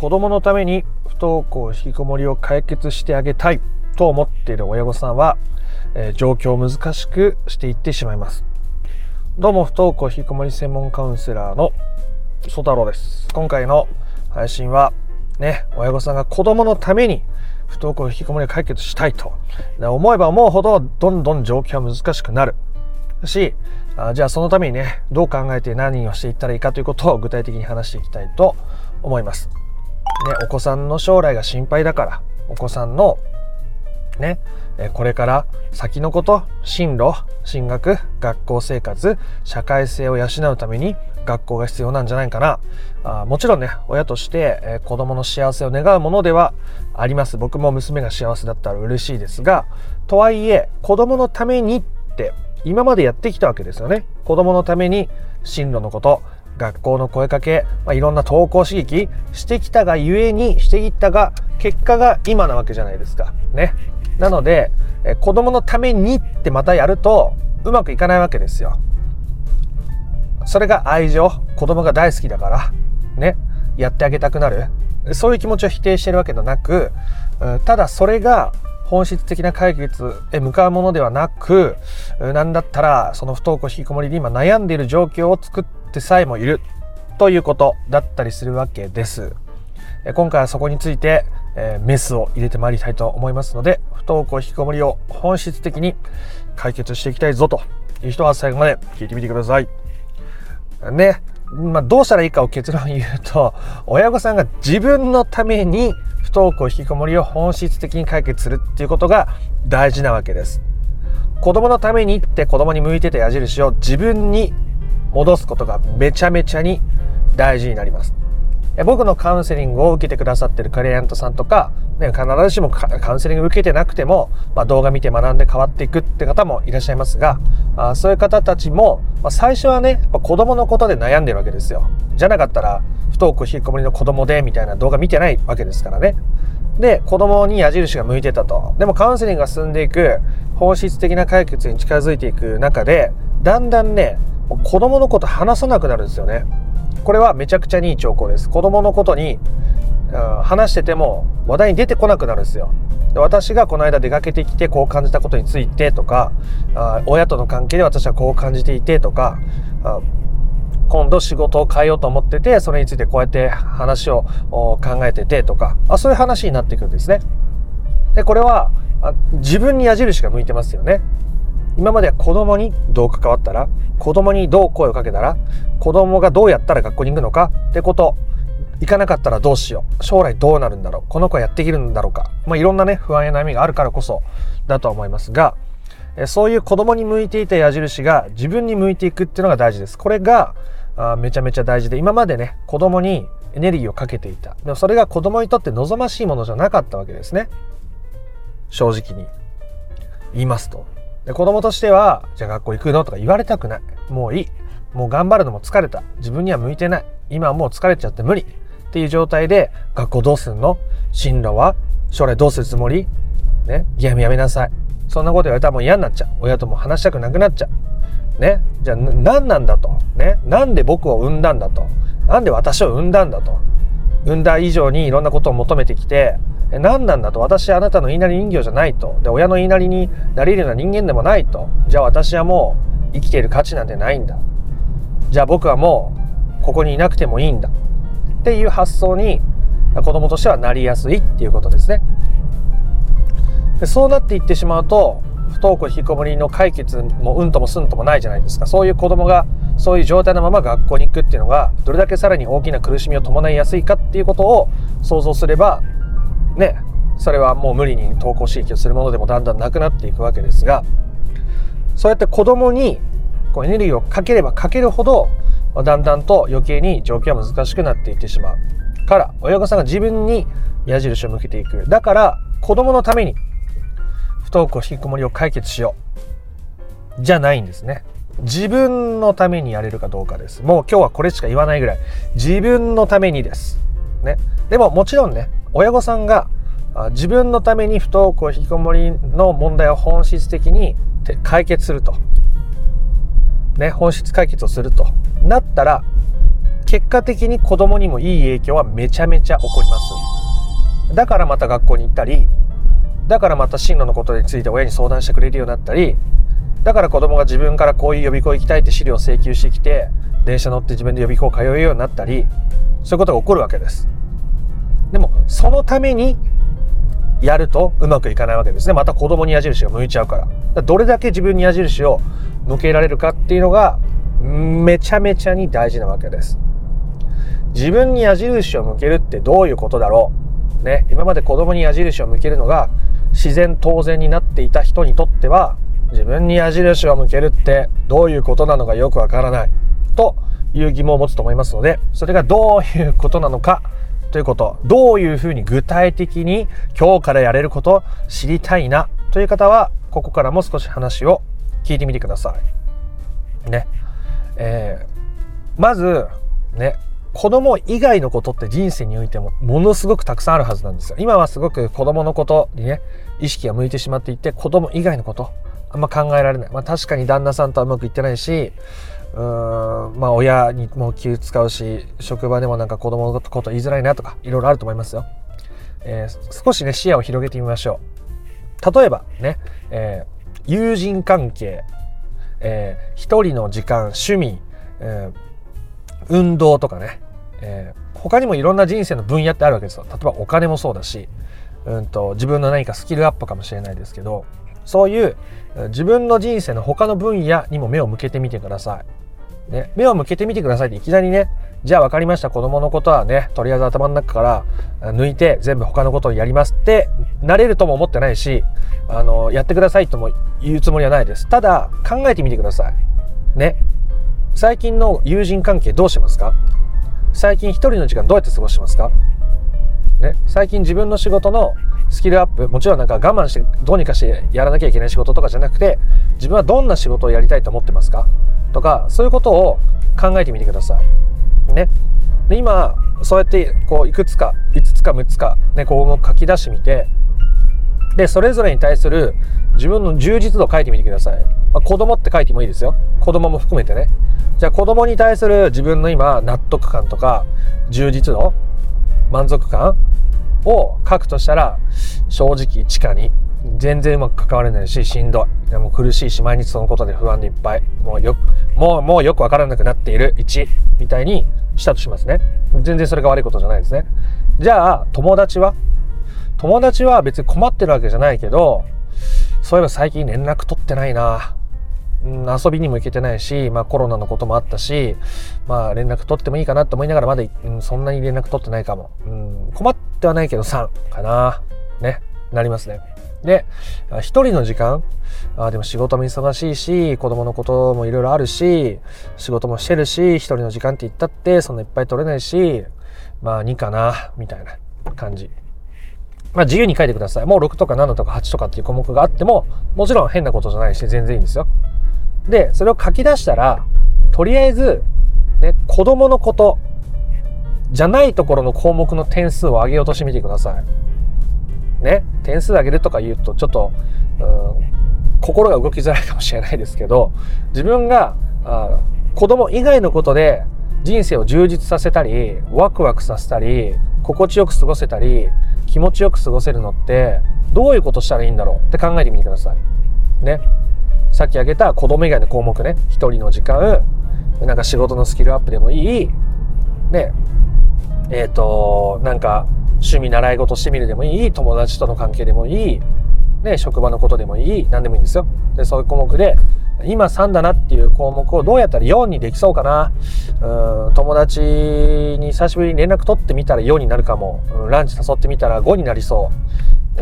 子供のために不登校引きこもりを解決してあげたいと思っている親御さんは、えー、状況を難しくしていってしまいます。どうも不登校引きこもり専門カウンセラーの曽太郎です。今回の配信はね親御さんが子供のために不登校引きこもりを解決したいと。思えば思うほどどんどん状況は難しくなる。しあじゃあそのためにねどう考えて何をしていったらいいかということを具体的に話していきたいと思います。ね、お子さんの将来が心配だからお子さんのねこれから先のこと進路進学学校生活社会性を養うために学校が必要なんじゃないかな。あもちろんね親として、え子供の幸せを願うものではあります。僕も娘が幸せだったら嬉しいですがとはいえ子供のためにって今までやってきたわけですよね。子供のために進路のこと。学校の声かけ、まあ、いろんな投稿刺激してきたがゆえにしていったが結果が今なわけじゃないですか。ね。なのでえ子供のためにってまたやるとうまくいかないわけですよ。それが愛情。子供が大好きだから。ね。やってあげたくなる。そういう気持ちを否定してるわけではなくただそれが本質的な解決へ向かうものではなく何だったらその不登校引きこもりで今悩んでいる状況を作ってさえもいるということだったりするわけです今回はそこについてえメスを入れてまいりたいと思いますので不登校引きこもりを本質的に解決していきたいぞという人は最後まで聞いてみてくださいねまあ、どうしたらいいかを結論言うと 親御さんが自分のために不登校引きこもりを本質的に解決するっていうことが大事なわけです。子供のためにって子供に向いてた矢印を自分に戻すことがめちゃめちゃに大事になります。僕のカウンセリングを受けてくださってるクライアントさんとか、ね、必ずしもカウンセリング受けてなくても、まあ、動画見て学んで変わっていくって方もいらっしゃいますが、あそういう方たちも、まあ、最初はね、子供のことで悩んでるわけですよ。じゃなかったら、不登校引きこもりの子供でみたいな動画見てないわけですからね。で、子供に矢印が向いてたと。でもカウンセリングが進んでいく、本質的な解決に近づいていく中で、だんだんね、子供のこと話さなくなるんですよね。これはめちゃくちゃいい兆候です。子供のことに話してても話題に出てこなくなるんですよ。で私がこの間出かけてきてこう感じたことについてとか親との関係で私はこう感じていてとか今度仕事を変えようと思っててそれについてこうやって話を考えててとかあそういう話になってくるんですね。でこれは自分に矢印が向いてますよね。今までは子供にどう関わったら子供にどう声をかけたら子供がどうやったら学校に行くのかってこと。行かなかったらどうしよう。将来どうなるんだろう。この子はやっていけるんだろうか、まあ、いろんなね不安や悩みがあるからこそだとは思いますがそういう子供に向いていた矢印が自分に向いていくっていうのが大事です。これがあめちゃめちゃ大事で今までね子供にエネルギーをかけていた。でもそれが子供にとって望ましいものじゃなかったわけですね。正直に言いますと。子供としてはじゃあ学校行くの？とか言われたくない。もういい。もう頑張るのも疲れた。自分には向いてない。今はもう疲れちゃって無理。っていう状態で学校どうすんの？進路は？将来どうするつもり？ね？ゲームやめなさい。そんなこと言われたらもう嫌になっちゃう。親とも話したくなくなっちゃう。ね？じゃあ何なんだと？ね？なんで僕を産んだんだと？なんで私を産んだんだと？産んだ以上にいろんなことを求めてきて何なんだと？私はあなたの言いなり人形じゃないとで親の言いなりになれるような人間でもないとじゃあ私はもう生きている価値なんてないんだじゃあ僕はもうここにいなくてもいいんだっていう発想に子供としてはなりやすいっていうことですね。でそうなっていってしまうと不登校引きこもりの解決もうんともすんともないじゃないですか。そういう子供がそういう状態のまま学校に行くっていうのがどれだけさらに大きな苦しみを伴いやすいかっていうことを想像すればねそれはもう無理に登校刺激をするものでもだんだんなくなっていくわけですがそうやって子供にこうエネルギーをかければかけるほどだんだんと余計に状況は難しくなっていってしまうから親御さんが自分に矢印を向けていく。だから子供のために不登校引きこもりを解決しよう。じゃないんですね。自分のためにやれるかどうかです。もう今日はこれしか言わないぐらい。自分のためにです。ね。でももちろんね親御さんが自分のために不登校引きこもりの問題を本質的に解決すると、ね、本質解決をするとなったら結果的に子供にもいい影響はめちゃめちゃ起こります。だからまた学校に行ったり、だからまた進路のことについて親に相談してくれるようになったり、だから子供が自分からこういう予備校行きたいって資料を請求してきて、電車乗って自分で予備校通うようになったり、そういうことが起こるわけです。でも、そのためにやるとうまくいかないわけですね。また子供に矢印が向いちゃうから。からどれだけ自分に矢印を向けられるかっていうのが、めちゃめちゃに大事なわけです。自分に矢印を向けるってどういうことだろうね。今まで子供に矢印を向けるのが自然当然になっていた人にとっては、自分に矢印を向けるってどういうことなのかよくわからないという疑問を持つと思いますので、それがどういうことなのかということ、どういうふうに具体的に今日からやれること知りたいなという方は、ここからも少し話を聞いてみてください。ね。えー、まず、ね、子供以外のことって人生においてもものすごくたくさんあるはずなんですよ。今はすごく子供のことにね、意識が向いてしまっていて、子供以外のこと、あんま考えられない。まあ確かに旦那さんとはうまくいってないし、うん、まあ親にも気を使うし、職場でもなんか子供のこと言いづらいなとか、いろいろあると思いますよ。えー、少しね、視野を広げてみましょう。例えばね、えー、友人関係、えー、一人の時間、趣味、えー、運動とかね、えー、他にもいろんな人生の分野ってあるわけですよ。例えばお金もそうだし、うんと、自分の何かスキルアップかもしれないですけど、そういう自分の人生の他の分野にも目を向けてみてください。ね、目を向けてみてくださいっていきなりね、じゃあ分かりました、子供のことはね、とりあえず頭の中から抜いて全部他のことをやりますってなれるとも思ってないし、あの、やってくださいとも言うつもりはないです。ただ、考えてみてください。ね。最近の友人関係どうしますか？最近一人の時間どうやって過ごしてますか？ね。最近自分の仕事のスキルアップ、もちろんなんか我慢してどうにかしてやらなきゃいけない仕事とかじゃなくて、自分はどんな仕事をやりたいと思ってますか？とか、そういうことを考えてみてください。ね。で今、そうやって、こう、いくつか、5つか6つか、ね、こう書き出してみて、で、それぞれに対する自分の充実度を書いてみてください。まあ、子供って書いてもいいですよ。子供も含めてね。じゃあ子供に対する自分の今、納得感とか、充実度、満足感を書くとしたら、正直地下に全然うまく関われないし、しんどい。でも苦しいし、毎日そのことで不安でいっぱい。もうよ、もう、もうよくわからなくなっている1みたいにしたとしますね。全然それが悪いことじゃないですね。じゃあ、友達は？友達は別に困ってるわけじゃないけど、そういえば最近連絡取ってないな。遊びにも行けてないし、まあコロナのこともあったし、まあ連絡取ってもいいかなと思いながらまだ、うん、そんなに連絡取ってないかも。うん、困ってはないけど3かな。ね、なりますね。で、一人の時間あでも仕事も忙しいし、子供のこともいろいろあるし、仕事もしてるし、一人の時間って言ったって、そんないっぱい取れないし、まあ2かな、みたいな感じ。まあ自由に書いてください。もう6とか7とか8とかっていう項目があっても、もちろん変なことじゃないし、全然いいんですよ。で、それを書き出したら、とりあえず、ね、子供のことじゃないところの項目の点数を上げようとしてみてください。ね、点数上げるとか言うと、ちょっと、うん、心が動きづらいかもしれないですけど、自分があ子供以外のことで人生を充実させたり、ワクワクさせたり、心地よく過ごせたり、気持ちよく過ごせるのって、どういうことしたらいいんだろうって考えてみてください。ね。さっき挙げた子供以外の項目ね。一人の時間、なんか仕事のスキルアップでもいい。ね。えっ、ー、と、なんか趣味習い事してみるでもいい。友達との関係でもいい。ね、職場のことでもいい。何でもいいんですよ。で、そういう項目で、今3だなっていう項目をどうやったら4にできそうかな。うん、友達に久しぶりに連絡取ってみたら4になるかも。うん、ランチ誘ってみたら5になりそう。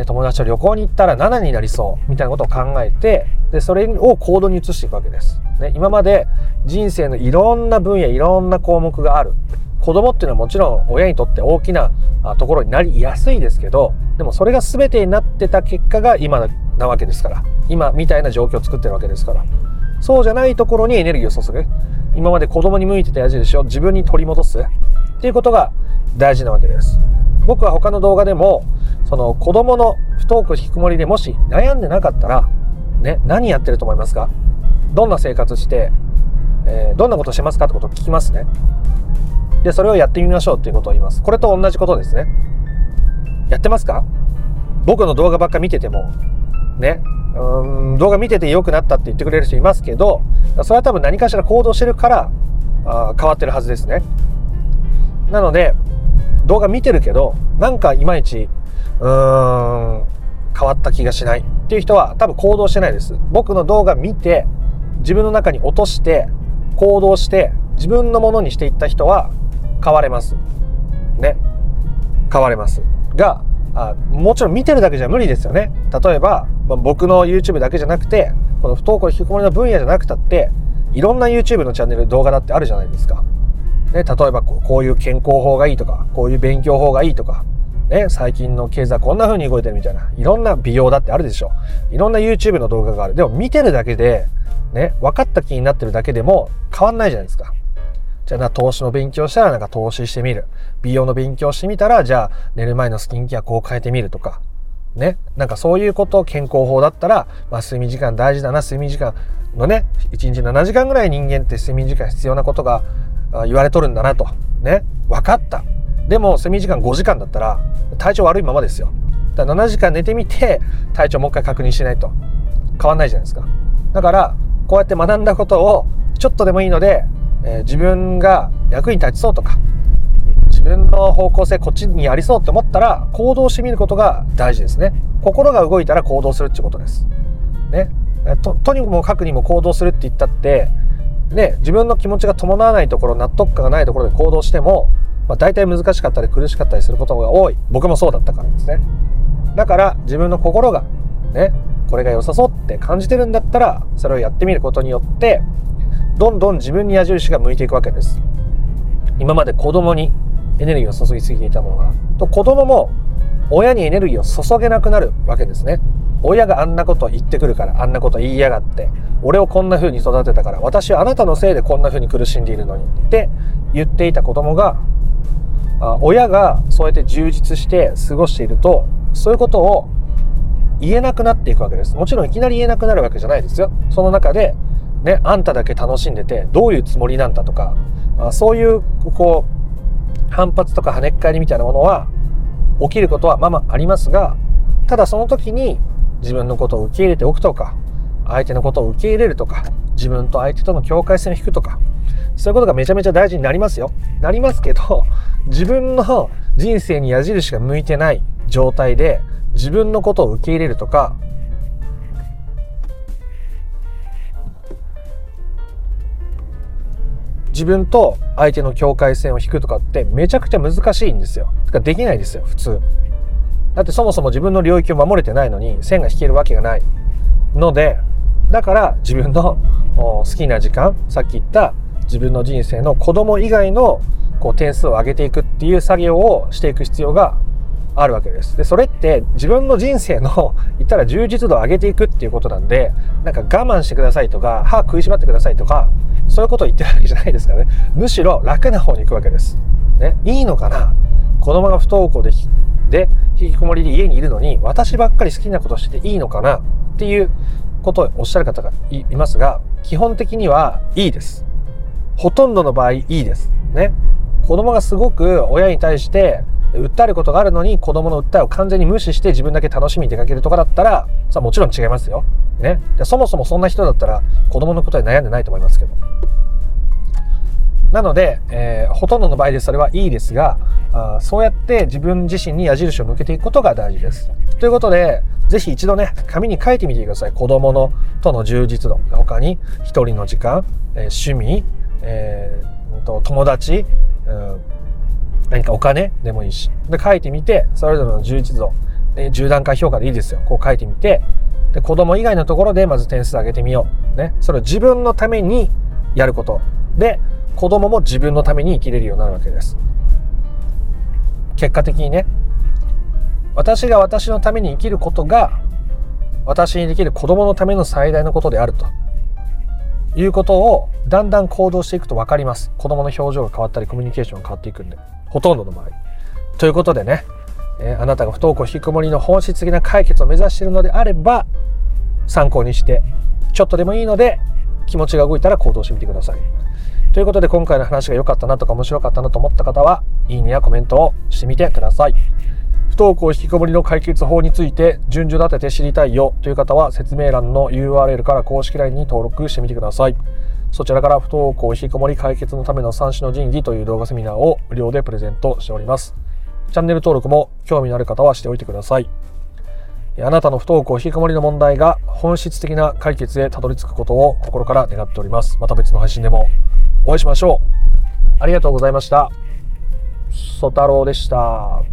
友達と旅行に行ったら7になりそう。みたいなことを考えて、で、それを行動に移していくわけです。ね、今まで人生のいろんな分野、いろんな項目がある。子供っていうのはもちろん親にとって大きなところになりやすいですけど、でもそれが全てになってた結果が今なわけですから。今みたいな状況を作ってるわけですから。そうじゃないところにエネルギーを注ぐ。今まで子供に向いてた矢印を自分に取り戻す。っていうことが大事なわけです。僕は他の動画でも、その子供の不登校引きこもりでもし悩んでなかったら、ね、何やってると思いますか？どんな生活して、えー、どんなことしますかってことを聞きますね。で、それをやってみましょうっていうことを言います。これと同じことですね。やってますか？僕の動画ばっか見てても、ね、うん動画見てて良くなったって言ってくれる人いますけど、それは多分何かしら行動してるからあ変わってるはずですね。なので、動画見てるけど、なんかいまいち、うーん、変わった気がしないっていう人は多分行動してないです。僕の動画見て、自分の中に落として、行動して、自分のものにしていった人は変われます。ね。変われます。が、あもちろん見てるだけじゃ無理ですよね。例えば、まあ、僕の YouTube だけじゃなくて、この不登校引きこもりの分野じゃなくたって、いろんな YouTube のチャンネル動画だってあるじゃないですか。ね、例えばこういう健康法がいいとか、こういう勉強法がいいとか、ね、最近の経済こんな風に動いてるみたいな、いろんな美容だってあるでしょ。いろんな YouTube の動画がある。でも見てるだけで、ね、分かった気になってるだけでも変わんないじゃないですか。じゃあな、投資の勉強したらなんか投資してみる。美容の勉強してみたら、じゃあ寝る前のスキンケアこう変えてみるとか。ね。なんかそういうこと、健康法だったら、まあ睡眠時間大事だな、睡眠時間のね、1日7時間ぐらい人間って睡眠時間必要なことが言われとるんだなと。ね。分かった。でも睡眠時間5時間だったら体調悪いままですよ。だから7時間寝てみて体調もう一回確認しないと変わんないじゃないですか。だからこうやって学んだことをちょっとでもいいので、えー、自分が役に立ちそうとか自分の方向性こっちにありそうって思ったら行動してみることが大事ですね。心が動いたら行動するってことです。ね。ととにもかくにも行動するって言ったってね、自分の気持ちが伴わないところ納得感がないところで行動してもまあ、大体難しかったり苦しかったりすることが多い。僕もそうだったからですね。だから自分の心がねこれが良さそうって感じてるんだったらそれをやってみることによってどんどん自分に矢印が向いていくわけです。今まで子供にエネルギーを注ぎすぎていたものが。と子供も親にエネルギーを注げなくなるわけですね。親があんなこと言ってくるからあんなこと言いやがって俺をこんな風に育てたから私はあなたのせいでこんな風に苦しんでいるのにって言っていた子供が親がそうやって充実して過ごしているとそういうことを言えなくなっていくわけです。もちろんいきなり言えなくなるわけじゃないですよ。その中でねあんただけ楽しんでてどういうつもりなんだとかそういうこう反発とか跳ねっ返りみたいなものは起きることはまあまあありますがただその時に自分のことを受け入れておくとか相手のことを受け入れるとか自分と相手との境界線を引くとかそういうことがめちゃめちゃ大事になりますよ。なりますけど自分の人生に矢印が向いてない状態で自分のことを受け入れるとか自分と相手の境界線を引くとかってめちゃくちゃ難しいんですよ。かできないですよ、普通。だってそもそも自分の領域を守れてないのに線が引けるわけがない。ので、だから自分の好きな時間、さっき言った自分の人生の子供以外のこう点数を上げていくっていう作業をしていく必要があるわけです。で、それって自分の人生の 言ったら充実度を上げていくっていうことなんで、なんか我慢してくださいとか、歯食いしばってくださいとか、そういうことを言ってるわけじゃないですからね。むしろ楽な方に行くわけです。ね、いいのかな？子供が不登校で、で、引きこもりで家にいるのに、私ばっかり好きなことしてていいのかな？っていうことをおっしゃる方がいますが、基本的にはいいです。ほとんどの場合いいです。ね。子供がすごく親に対して訴えることがあるのに子供の訴えを完全に無視して自分だけ楽しみに出かけるとかだったらさあもちろん違いますよ。ね。そもそもそんな人だったら子供のことで悩んでないと思いますけど。なので、えー、ほとんどの場合でそれはいいですがあそうやって自分自身に矢印を向けていくことが大事です。ということでぜひ一度ね紙に書いてみてください子供のとの充実度他に一人の時間、えー、趣味、えー、と友達うん、何かお金でもいいし。で、書いてみて、それぞれの充実度、10段階評価でいいですよ。こう書いてみて、で、子供以外のところでまず点数上げてみよう。ね。それを自分のためにやること。で、子供も自分のために生きれるようになるわけです。結果的にね、私が私のために生きることが、私にできる子供のための最大のことであると。いうことをだんだん行動していくと分かります。子供の表情が変わったりコミュニケーションが変わっていくんで。ほとんどの場合。ということでね、えー、あなたが不登校引きこもりの本質的な解決を目指しているのであれば、参考にして、ちょっとでもいいので、気持ちが動いたら行動してみてください。ということで今回の話が良かったなとか面白かったなと思った方は、いいねやコメントをしてみてください。不登校引きこもりの解決法について順序立てて知りたいよという方は説明欄の URL から公式 LINE に登録してみてください。そちらから不登校引きこもり解決のための三種の神器という動画セミナーを無料でプレゼントしております。チャンネル登録も興味のある方はしておいてください。あなたの不登校引きこもりの問題が本質的な解決へたどり着くことを心から願っております。また別の配信でもお会いしましょう。ありがとうございました。ソ太郎でした。